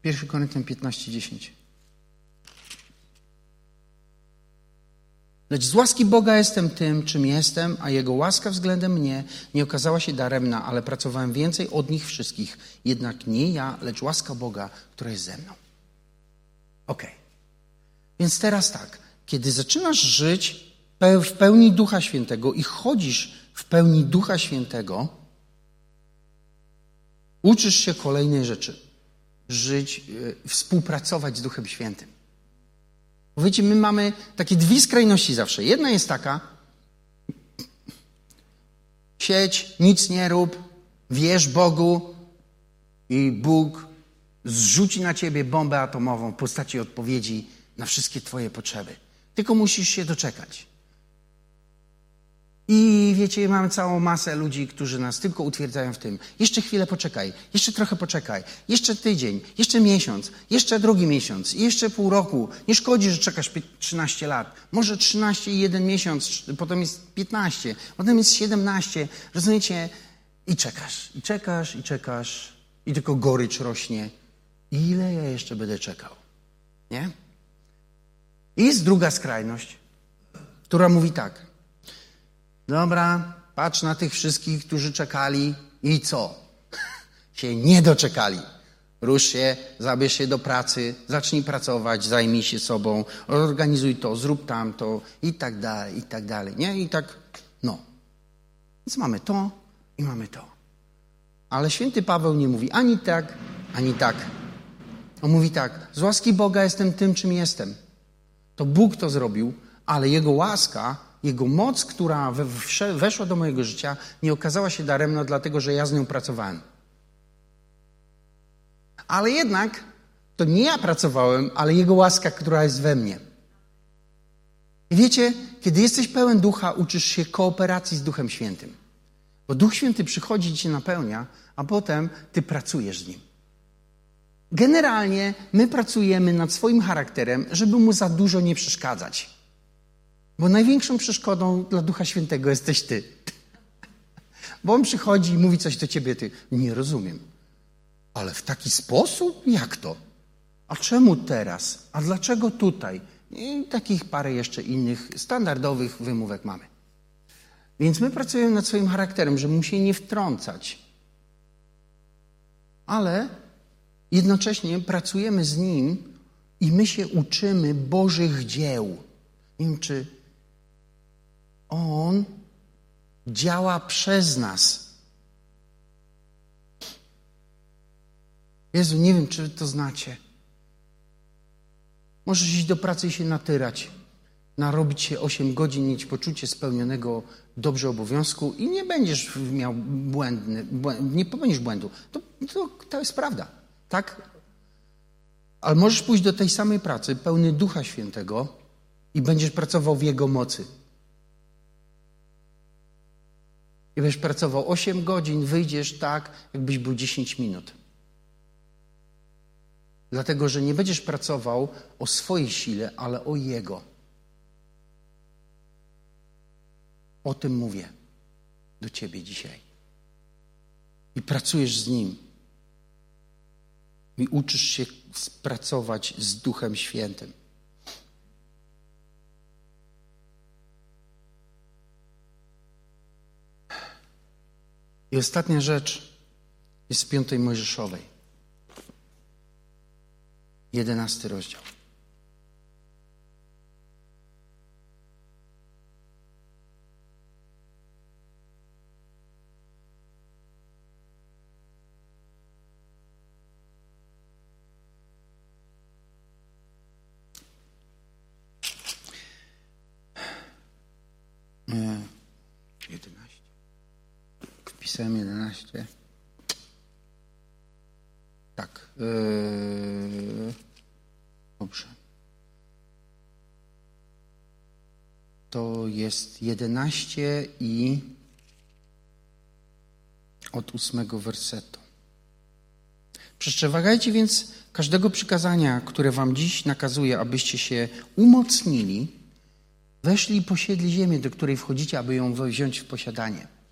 Pierwszy Koryntian 15, 10. Lecz z łaski Boga jestem tym, czym jestem, a Jego łaska względem mnie nie okazała się daremna, ale pracowałem więcej od nich wszystkich. Jednak nie ja, lecz łaska Boga, która jest ze mną. Ok. Więc teraz tak, kiedy zaczynasz żyć w pełni Ducha Świętego i chodzisz w pełni Ducha Świętego, uczysz się kolejnej rzeczy. Żyć, e, współpracować z Duchem Świętym. Bo wiecie, my mamy takie dwie skrajności zawsze. Jedna jest taka, siedź, nic nie rób, wierz Bogu i Bóg zrzuci na ciebie bombę atomową w postaci odpowiedzi na wszystkie twoje potrzeby. Tylko musisz się doczekać. I wiecie, mamy całą masę ludzi, którzy nas tylko utwierdzają w tym. Jeszcze chwilę poczekaj, jeszcze trochę poczekaj, jeszcze tydzień, jeszcze miesiąc, jeszcze drugi miesiąc, jeszcze pół roku. Nie szkodzi, że czekasz 13 lat. Może 13 i jeden miesiąc, potem jest 15, potem jest 17. Rozumiecie? I czekasz, i czekasz, i czekasz, i tylko gorycz rośnie. Ile ja jeszcze będę czekał? Nie? I jest druga skrajność, która mówi tak. Dobra, patrz na tych wszystkich, którzy czekali i co? się nie doczekali. Rusz się, zabierz się do pracy, zacznij pracować, zajmij się sobą, organizuj to, zrób tamto i tak dalej, i tak dalej. Nie? I tak, no. Więc mamy to i mamy to. Ale święty Paweł nie mówi ani tak, ani tak. On mówi tak, z łaski Boga jestem tym, czym jestem. To Bóg to zrobił, ale Jego łaska, Jego moc, która weszła do mojego życia, nie okazała się daremna, dlatego że ja z nią pracowałem. Ale jednak to nie ja pracowałem, ale Jego łaska, która jest we mnie. I wiecie, kiedy jesteś pełen ducha, uczysz się kooperacji z Duchem Świętym. Bo Duch Święty przychodzi i cię napełnia, a potem ty pracujesz z nim. Generalnie my pracujemy nad swoim charakterem, żeby mu za dużo nie przeszkadzać. Bo największą przeszkodą dla Ducha Świętego jesteś ty. Bo on przychodzi i mówi coś do ciebie, ty nie rozumiem. Ale w taki sposób? Jak to? A czemu teraz? A dlaczego tutaj? I takich parę jeszcze innych standardowych wymówek mamy. Więc my pracujemy nad swoim charakterem, żeby mu się nie wtrącać. Ale jednocześnie pracujemy z nim i my się uczymy Bożych dzieł. Nie wiem, czy on działa przez nas. Jezu, nie wiem, czy to znacie. Możesz iść do pracy i się natyrać, narobić się 8 godzin, mieć poczucie spełnionego dobrze obowiązku i nie będziesz miał błędny, błęd, nie popełnisz błędu. To, to, to jest prawda, tak? Ale możesz pójść do tej samej pracy, pełny Ducha Świętego i będziesz pracował w Jego mocy. I będziesz pracował 8 godzin, wyjdziesz tak, jakbyś był 10 minut. Dlatego, że nie będziesz pracował o swojej sile, ale o Jego. O tym mówię do Ciebie dzisiaj. I pracujesz z Nim. I uczysz się pracować z Duchem Świętym. I ostatnia rzecz jest z piątej Mojżeszowej. Jedenasty rozdział. Wpisałem jedenaście. Tak. Yy, dobrze. To jest jedenaście i od ósmego wersetu. Przestrzegajcie więc każdego przykazania, które wam dziś nakazuję, abyście się umocnili, weszli i posiedli ziemię, do której wchodzicie, aby ją wziąć w posiadanie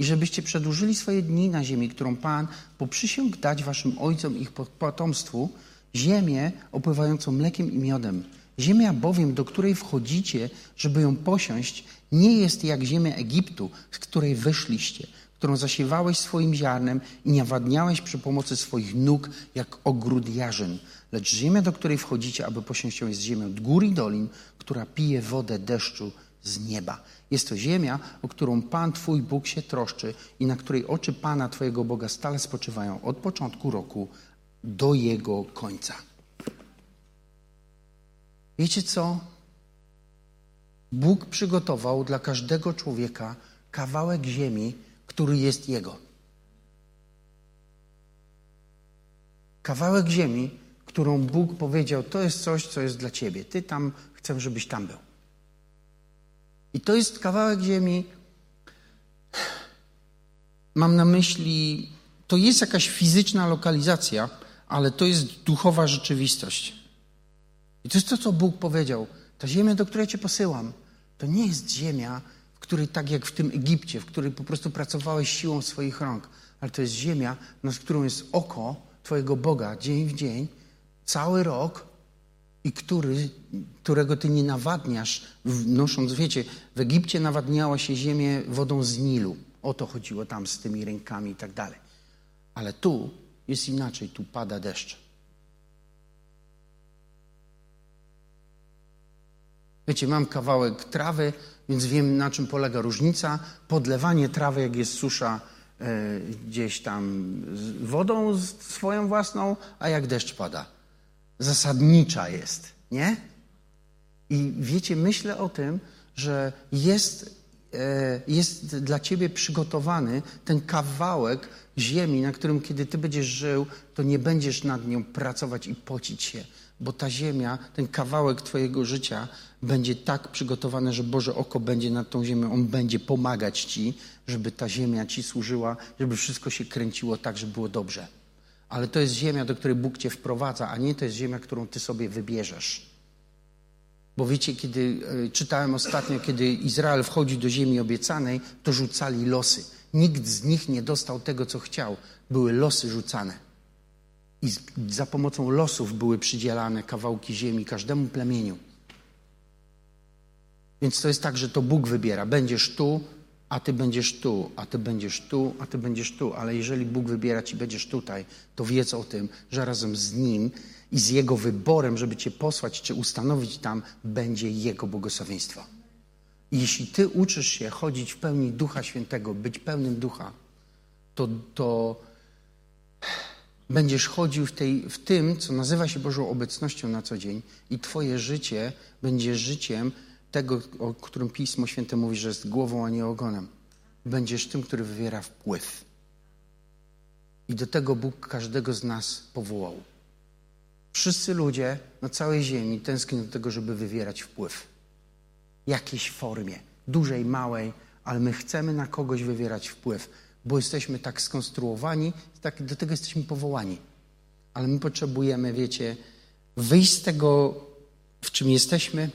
i żebyście przedłużyli swoje dni na ziemi, którą Pan poprzysiągł dać waszym ojcom ich potomstwu, ziemię opływającą mlekiem i miodem. Ziemia bowiem, do której wchodzicie, żeby ją posiąść, nie jest jak ziemia Egiptu, z której wyszliście, którą zasiewałeś swoim ziarnem i nawadniałeś przy pomocy swoich nóg jak ogród jarzyn. Lecz ziemia, do której wchodzicie, aby posiąść ją, jest ziemią gór i dolin, która pije wodę deszczu z nieba. Jest to ziemia, o którą Pan Twój Bóg się troszczy i na której oczy Pana Twojego Boga stale spoczywają od początku roku do jego końca. Wiecie co? Bóg przygotował dla każdego człowieka kawałek ziemi, który jest jego. Kawałek ziemi, którą Bóg powiedział: To jest coś, co jest dla ciebie. Ty tam chcę, żebyś tam był. I to jest kawałek ziemi. Mam na myśli, to jest jakaś fizyczna lokalizacja, ale to jest duchowa rzeczywistość. I to jest to, co Bóg powiedział. Ta ziemia, do której Cię posyłam, to nie jest ziemia, której tak jak w tym Egipcie, w której po prostu pracowałeś siłą swoich rąk, ale to jest ziemia, nad którą jest oko Twojego Boga dzień w dzień, cały rok i który, którego Ty nie nawadniasz, nosząc, wiecie, w Egipcie nawadniała się ziemię wodą z Nilu. O to chodziło tam z tymi rękami i tak dalej. Ale tu jest inaczej, tu pada deszcz. Wiecie, mam kawałek trawy, więc wiem, na czym polega różnica. Podlewanie trawy, jak jest susza, e, gdzieś tam wodą swoją własną, a jak deszcz pada. Zasadnicza jest, nie? I wiecie, myślę o tym, że jest, e, jest dla ciebie przygotowany ten kawałek ziemi, na którym kiedy ty będziesz żył, to nie będziesz nad nią pracować i pocić się, bo ta ziemia, ten kawałek twojego życia będzie tak przygotowane, że Boże oko będzie nad tą ziemią, On będzie pomagać Ci, żeby ta ziemia Ci służyła, żeby wszystko się kręciło tak, żeby było dobrze. Ale to jest ziemia, do której Bóg Cię wprowadza, a nie to jest ziemia, którą Ty sobie wybierzesz. Bo wiecie, kiedy e, czytałem ostatnio, kiedy Izrael wchodzi do ziemi obiecanej, to rzucali losy. Nikt z nich nie dostał tego, co chciał. Były losy rzucane. I za pomocą losów były przydzielane kawałki ziemi każdemu plemieniu. Więc to jest tak, że to Bóg wybiera. Będziesz tu, a ty będziesz tu, a ty będziesz tu, a ty będziesz tu. Ale jeżeli Bóg wybiera ci, będziesz tutaj, to wiedz o tym, że razem z Nim i z Jego wyborem, żeby cię posłać czy ustanowić tam, będzie Jego błogosławieństwo. I jeśli ty uczysz się chodzić w pełni Ducha Świętego, być pełnym Ducha, to, to będziesz chodził w, tej, w tym, co nazywa się Bożą obecnością na co dzień i twoje życie będzie życiem, tego, o którym Pismo Święte mówi, że jest głową, a nie ogonem. Będziesz tym, który wywiera wpływ. I do tego Bóg każdego z nas powołał. Wszyscy ludzie na całej ziemi tęsknią do tego, żeby wywierać wpływ. W jakiejś formie, dużej, małej, ale my chcemy na kogoś wywierać wpływ, bo jesteśmy tak skonstruowani, tak, do tego jesteśmy powołani. Ale my potrzebujemy, wiecie, wyjść z tego, w czym jesteśmy,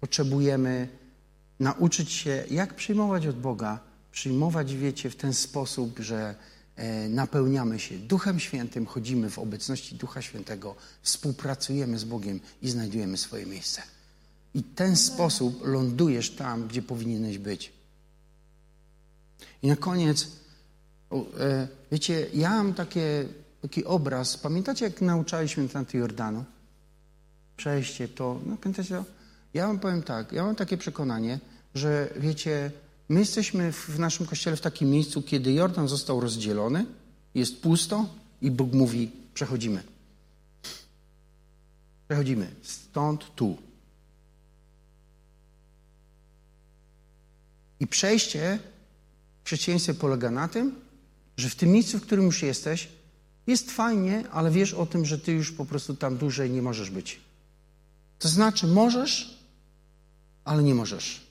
Potrzebujemy nauczyć się, jak przyjmować od Boga, przyjmować, wiecie, w ten sposób, że e, napełniamy się Duchem Świętym, chodzimy w obecności Ducha Świętego, współpracujemy z Bogiem i znajdujemy swoje miejsce. I ten sposób lądujesz tam, gdzie powinieneś być. I na koniec, e, wiecie, ja mam takie, taki obraz. Pamiętacie, jak nauczaliśmy na Jordanu? Przejście to, no pamiętacie to? Ja wam powiem tak, ja mam takie przekonanie, że wiecie, my jesteśmy w naszym kościele w takim miejscu, kiedy Jordan został rozdzielony, jest pusto i Bóg mówi: przechodzimy. Przechodzimy stąd tu. I przejście w chrześcijaństwie polega na tym, że w tym miejscu, w którym już jesteś, jest fajnie, ale wiesz o tym, że ty już po prostu tam dłużej nie możesz być. To znaczy, możesz, ale nie możesz.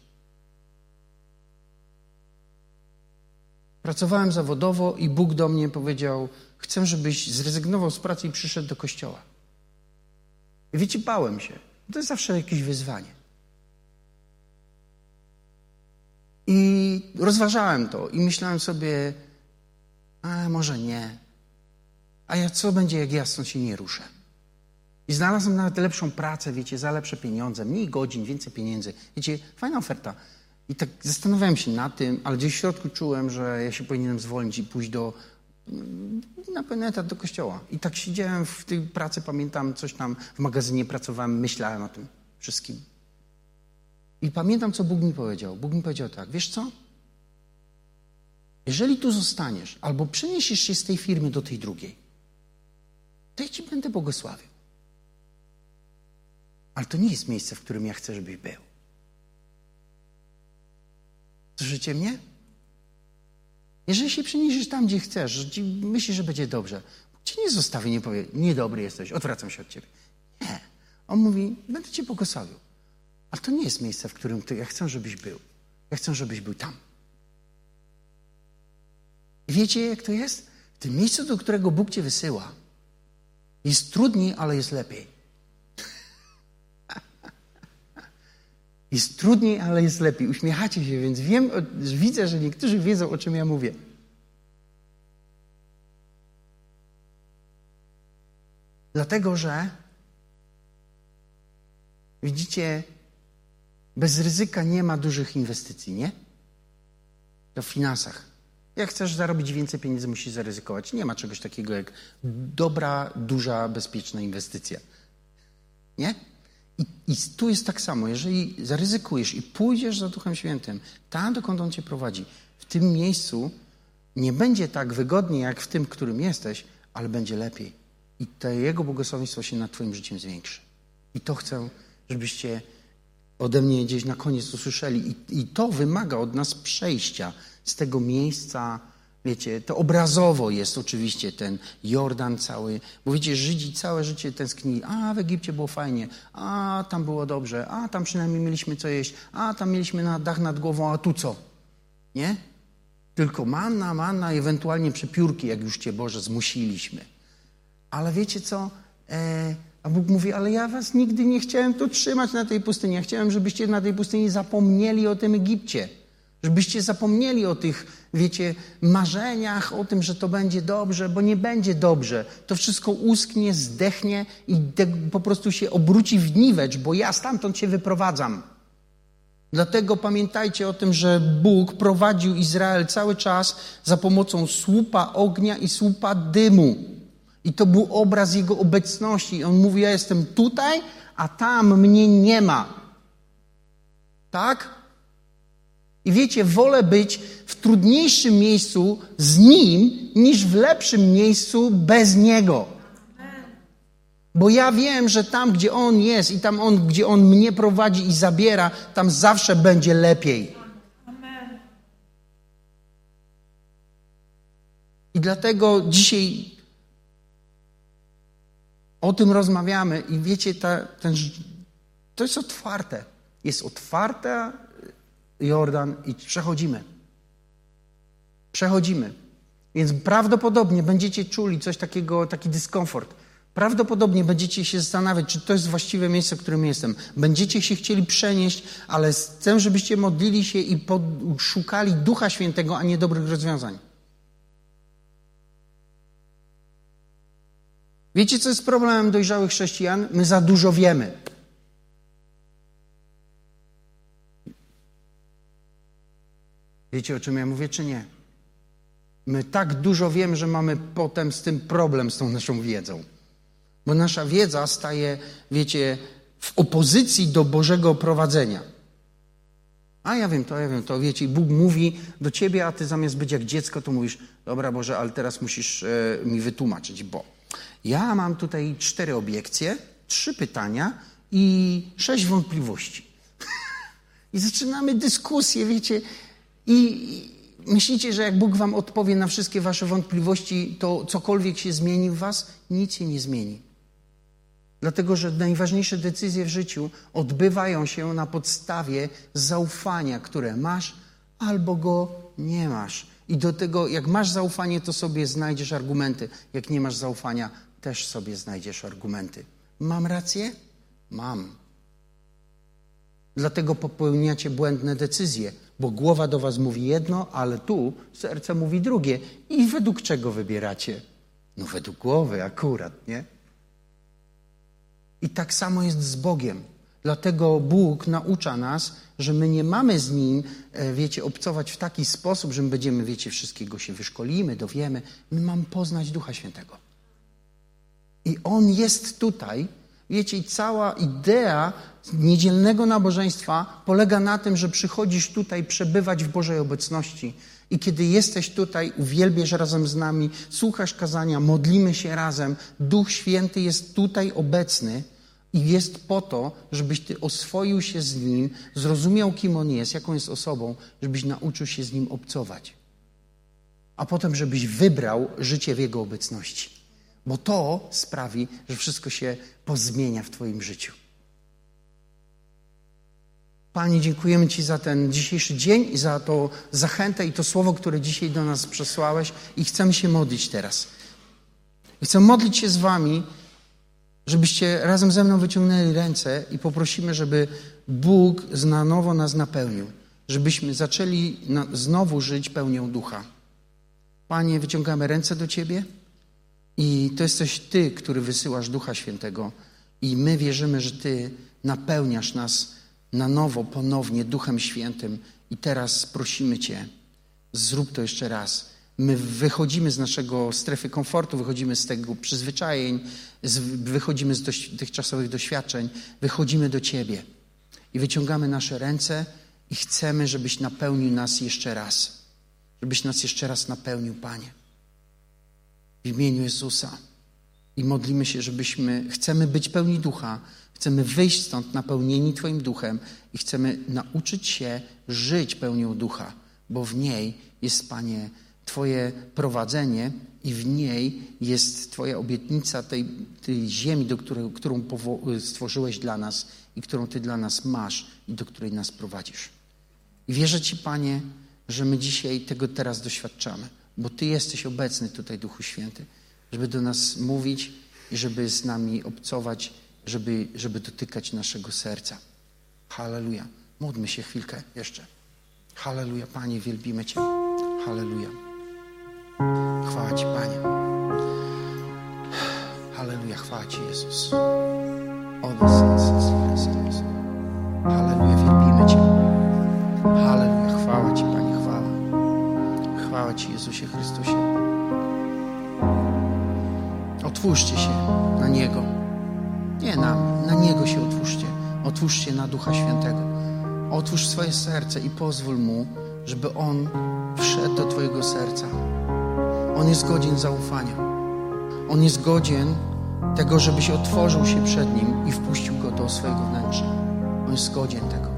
Pracowałem zawodowo i Bóg do mnie powiedział: Chcę, żebyś zrezygnował z pracy i przyszedł do kościoła. I wiecie, bałem się. To jest zawsze jakieś wyzwanie. I rozważałem to i myślałem sobie, a może nie. A ja co będzie, jak ja stąd się nie ruszę? I znalazłem nawet lepszą pracę, wiecie, za lepsze pieniądze, mniej godzin, więcej pieniędzy. Wiecie, fajna oferta. I tak zastanawiałem się nad tym, ale gdzieś w środku czułem, że ja się powinienem zwolnić i pójść do, na pełen etat do kościoła. I tak siedziałem w tej pracy, pamiętam, coś tam w magazynie pracowałem, myślałem o tym wszystkim. I pamiętam, co Bóg mi powiedział. Bóg mi powiedział tak, wiesz co? Jeżeli tu zostaniesz, albo przeniesiesz się z tej firmy do tej drugiej, to ja ci będę błogosławił. Ale to nie jest miejsce, w którym ja chcę, żebyś był. Słyszycie mnie? Jeżeli się przeniesiesz tam, gdzie chcesz, że myślisz, że będzie dobrze, ci nie zostawi, nie powie, niedobry jesteś, odwracam się od ciebie. Nie. On mówi, będę cię błogosławił. Ale to nie jest miejsce, w którym ty, ja chcę, żebyś był. Ja chcę, żebyś był tam. I wiecie, jak to jest? W tym miejscu, do którego Bóg cię wysyła, jest trudniej, ale jest lepiej. Jest trudniej, ale jest lepiej. Uśmiechacie się, więc wiem, widzę, że niektórzy wiedzą, o czym ja mówię. Dlatego, że widzicie, bez ryzyka nie ma dużych inwestycji, nie? To w finansach. Jak chcesz zarobić więcej pieniędzy, musisz zaryzykować. Nie ma czegoś takiego jak dobra, duża, bezpieczna inwestycja. Nie? I, I, tu jest tak samo. Jeżeli zaryzykujesz i pójdziesz za Duchem Świętym, tam dokąd On cię prowadzi, w tym miejscu nie będzie tak wygodnie jak w tym, którym jesteś, ale będzie lepiej. I to Jego błogosławieństwo się nad Twoim życiem zwiększy. I to chcę, żebyście ode mnie gdzieś na koniec usłyszeli. I, I to wymaga od nas przejścia z tego miejsca, wiecie, to obrazowo jest oczywiście ten Jordan cały, bo wiecie, Żydzi całe życie tęsknili, a w Egipcie było fajnie, a tam było dobrze, a tam przynajmniej mieliśmy co jeść, a tam mieliśmy na dach nad głową, a tu co? Nie? Tylko manna, manna, ewentualnie przepiórki, jak już Cię Boże zmusiliśmy. Ale wiecie co? E, a Bóg mówi, ale ja was nigdy nie chciałem tu trzymać na tej pustyni. Ja chciałem, żebyście na tej pustyni zapomnieli o tym Egipcie. Żebyście zapomnieli o tych, wiecie, marzeniach, o tym, że to będzie dobrze, bo nie będzie dobrze. To wszystko usknie, zdechnie i po prostu się obróci w niwecz, bo ja stamtąd się wyprowadzam. Dlatego pamiętajcie o tym, że Bóg prowadził Izrael cały czas za pomocą słupa ognia i słupa dymu. I to był obraz Jego obecności. On mówi, ja jestem tutaj, a tam mnie nie ma. Tak? I wiecie, wolę być w trudniejszym miejscu z Nim, niż w lepszym miejscu bez Niego. Bo ja wiem, że tam, gdzie On jest i tam, on, gdzie On mnie prowadzi i zabiera, tam zawsze będzie lepiej. I dlatego dzisiaj o tym rozmawiamy i wiecie, ta, ten, to jest otwarte. Jest otwarte Jordan i przechodzimy. Przechodzimy. Więc prawdopodobnie będziecie czuli coś takiego, taki dyskomfort. Prawdopodobnie będziecie się zastanawiać, czy to jest właściwe miejsce, w którym jestem. Będziecie się chcieli przenieść, ale chcę, żebyście modlili się i szukali Ducha Świętego, a nie dobrych rozwiązań. Wiecie, co jest problemem dojrzałych chrześcijan? My za dużo wiemy. Wiecie, o czym ja mówię, czy nie? My tak dużo wiemy, że mamy potem z tym problem, z tą naszą wiedzą. Bo nasza wiedza staje, wiecie, w opozycji do Bożego prowadzenia. A ja wiem to, ja wiem to, wiecie, Bóg mówi do ciebie, a ty zamiast być jak dziecko, to mówisz, dobra Boże, ale teraz musisz e, mi wytłumaczyć, bo ja mam tutaj cztery obiekcje, trzy pytania i sześć wątpliwości. I zaczynamy dyskusję, wiecie, i myślicie, że jak Bóg wam odpowie na wszystkie wasze wątpliwości, to cokolwiek się zmieni w was? Nic się nie zmieni. Dlatego, że najważniejsze decyzje w życiu odbywają się na podstawie zaufania, które masz albo go nie masz. I do tego, jak masz zaufanie, to sobie znajdziesz argumenty. Jak nie masz zaufania, też sobie znajdziesz argumenty. Mam rację? Mam. Dlatego popełniacie błędne decyzje, bo głowa do was mówi jedno, ale tu serce mówi drugie. I według czego wybieracie? No według głowy akurat, nie? I tak samo jest z Bogiem. Dlatego Bóg naucza nas, że my nie mamy z Nim, e, wiecie, obcować w taki sposób, że my będziemy, wiecie, wszystkiego się wyszkolimy, dowiemy. My mamy poznać Ducha Świętego. I On jest tutaj. Wiecie, cała idea niedzielnego nabożeństwa polega na tym, że przychodzisz tutaj przebywać w Bożej obecności. I kiedy jesteś tutaj, uwielbiesz razem z nami, słuchasz kazania, modlimy się razem. Duch Święty jest tutaj obecny i jest po to, żebyś ty oswoił się z Nim, zrozumiał, kim On jest, jaką jest osobą, żebyś nauczył się z Nim obcować. A potem, żebyś wybrał życie w Jego obecności. Bo to sprawi, że wszystko się pozmienia w Twoim życiu. Panie, dziękujemy Ci za ten dzisiejszy dzień i za to zachętę i to słowo, które dzisiaj do nas przesłałeś i chcemy się modlić teraz. I chcę modlić się z Wami żebyście razem ze mną wyciągnęli ręce i poprosimy, żeby Bóg na nowo nas napełnił, żebyśmy zaczęli znowu żyć pełnią ducha. Panie, wyciągamy ręce do Ciebie i to jesteś Ty, który wysyłasz Ducha Świętego i my wierzymy, że Ty napełniasz nas na nowo, ponownie Duchem Świętym i teraz prosimy Cię, zrób to jeszcze raz. My wychodzimy z naszego strefy komfortu, wychodzimy z tego przyzwyczajeń, wychodzimy z dotychczasowych doświadczeń, wychodzimy do Ciebie i wyciągamy nasze ręce i chcemy, żebyś napełnił nas jeszcze raz. Żebyś nas jeszcze raz napełnił, Panie. W imieniu Jezusa. I modlimy się, żebyśmy, chcemy być pełni ducha, chcemy wyjść stąd napełnieni Twoim duchem i chcemy nauczyć się żyć pełnią ducha, bo w niej jest, Panie, Twoje prowadzenie i w niej jest Twoja obietnica tej, tej ziemi, do której, którą stworzyłeś dla nas i którą Ty dla nas masz i do której nas prowadzisz. I wierzę Ci, Panie, że my dzisiaj tego teraz doświadczamy, bo Ty jesteś obecny tutaj, Duchu Święty, żeby do nas mówić i żeby z nami obcować, żeby, żeby dotykać naszego serca. Halleluja. Módlmy się chwilkę jeszcze. Halleluja, Panie, wielbimy Cię. Halleluja. Chwała Ci, Panie. Halleluja, chwała Ci, Jezus. Halleluja, wielbimy Cię. Halleluja, chwała Ci, Panie, chwała. Ci, Jezusie Chrystusie. Otwórzcie się na Niego. Nie nam, na Niego się otwórzcie. Otwórzcie na Ducha Świętego. Otwórz swoje serce i pozwól Mu, żeby On wszedł do Twojego serca. On jest godzien zaufania. On jest godzien tego, żebyś otworzył się przed Nim i wpuścił Go do swojego wnętrza. On jest godzien tego.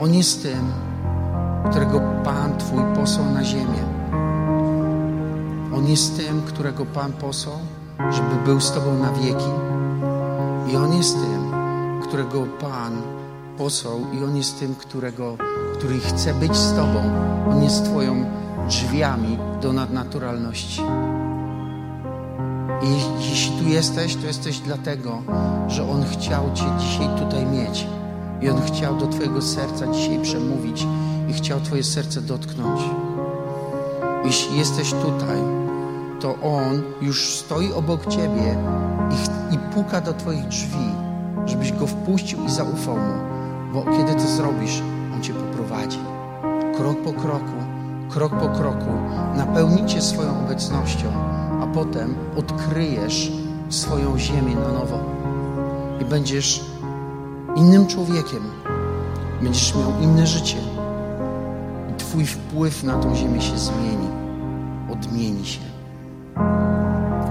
On jest tym, którego Pan Twój posłał na ziemię. On jest tym, którego Pan posłał, żeby był z Tobą na wieki. I On jest tym, którego Pan posłał i On jest tym, którego, który chce być z Tobą. On jest Twoją drzwiami do nadnaturalności. I jeśli tu jesteś, to jesteś dlatego, że On chciał Cię dzisiaj tutaj mieć. I On chciał do Twojego serca dzisiaj przemówić i chciał Twoje serce dotknąć. Jeśli jesteś tutaj, to On już stoi obok Ciebie i, i puka do Twoich drzwi, żebyś Go wpuścił i zaufał Mu, bo kiedy to zrobisz, On Cię poprowadzi. Krok po kroku, krok po kroku napełnicie swoją obecnością, a potem odkryjesz swoją ziemię na nowo i będziesz innym człowiekiem, będziesz miał inne życie Twój wpływ na tą ziemię się zmieni, odmieni się.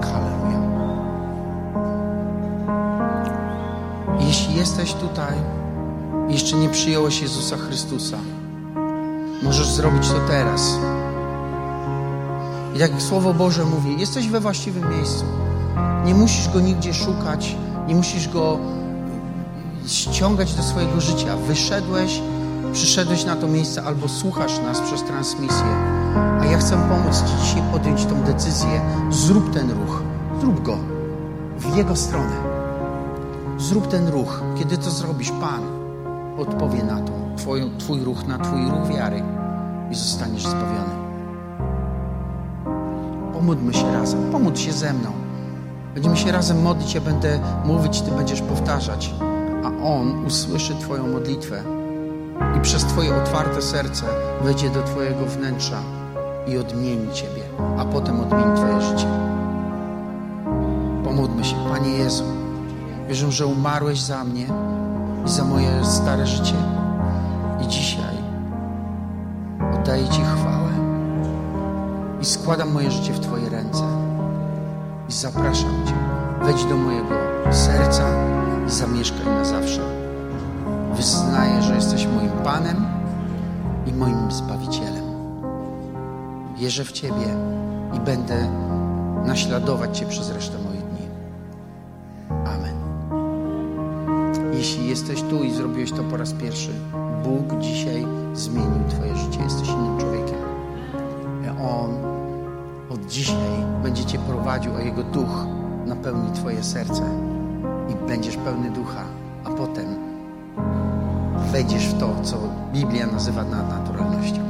Halleluja. Jeśli jesteś tutaj i jeszcze nie przyjąłeś Jezusa Chrystusa, możesz zrobić to teraz. Jak Słowo Boże mówi, jesteś we właściwym miejscu. Nie musisz Go nigdzie szukać, nie musisz Go ściągać do swojego życia. Wyszedłeś przyszedłeś na to miejsce albo słuchasz nas przez transmisję, a ja chcę pomóc Ci dzisiaj podjąć tą decyzję, zrób ten ruch, zrób go w Jego stronę. Zrób ten ruch. Kiedy to zrobisz, Pan odpowie na to, Twój, twój ruch, na Twój ruch wiary i zostaniesz zbawiony. Pomódlmy się razem, pomódl się ze mną. Będziemy się razem modlić, ja będę mówić, Ty będziesz powtarzać, a On usłyszy Twoją modlitwę i przez Twoje otwarte serce wejdzie do Twojego wnętrza i odmieni Ciebie, a potem odmieni Twoje życie. Pomódlmy się, Panie Jezu. Wierzę, że umarłeś za mnie i za moje stare życie. I dzisiaj oddaję Ci chwałę i składam moje życie w Twoje ręce. I zapraszam Cię, wejdź do mojego serca zamieszkaj na zawsze. Wyznaję, że jesteś moim Panem i moim Zbawicielem. Wierzę w Ciebie i będę naśladować Cię przez resztę moich dni. Amen. Jeśli jesteś tu i zrobiłeś to po raz pierwszy, Bóg dzisiaj zmienił Twoje życie. Jesteś innym człowiekiem. będzie Cię prowadził, a Jego duch napełni Twoje serce będziesz pełny ducha, a potem wejdziesz w to, co Biblia nazywa nadnaturalnością.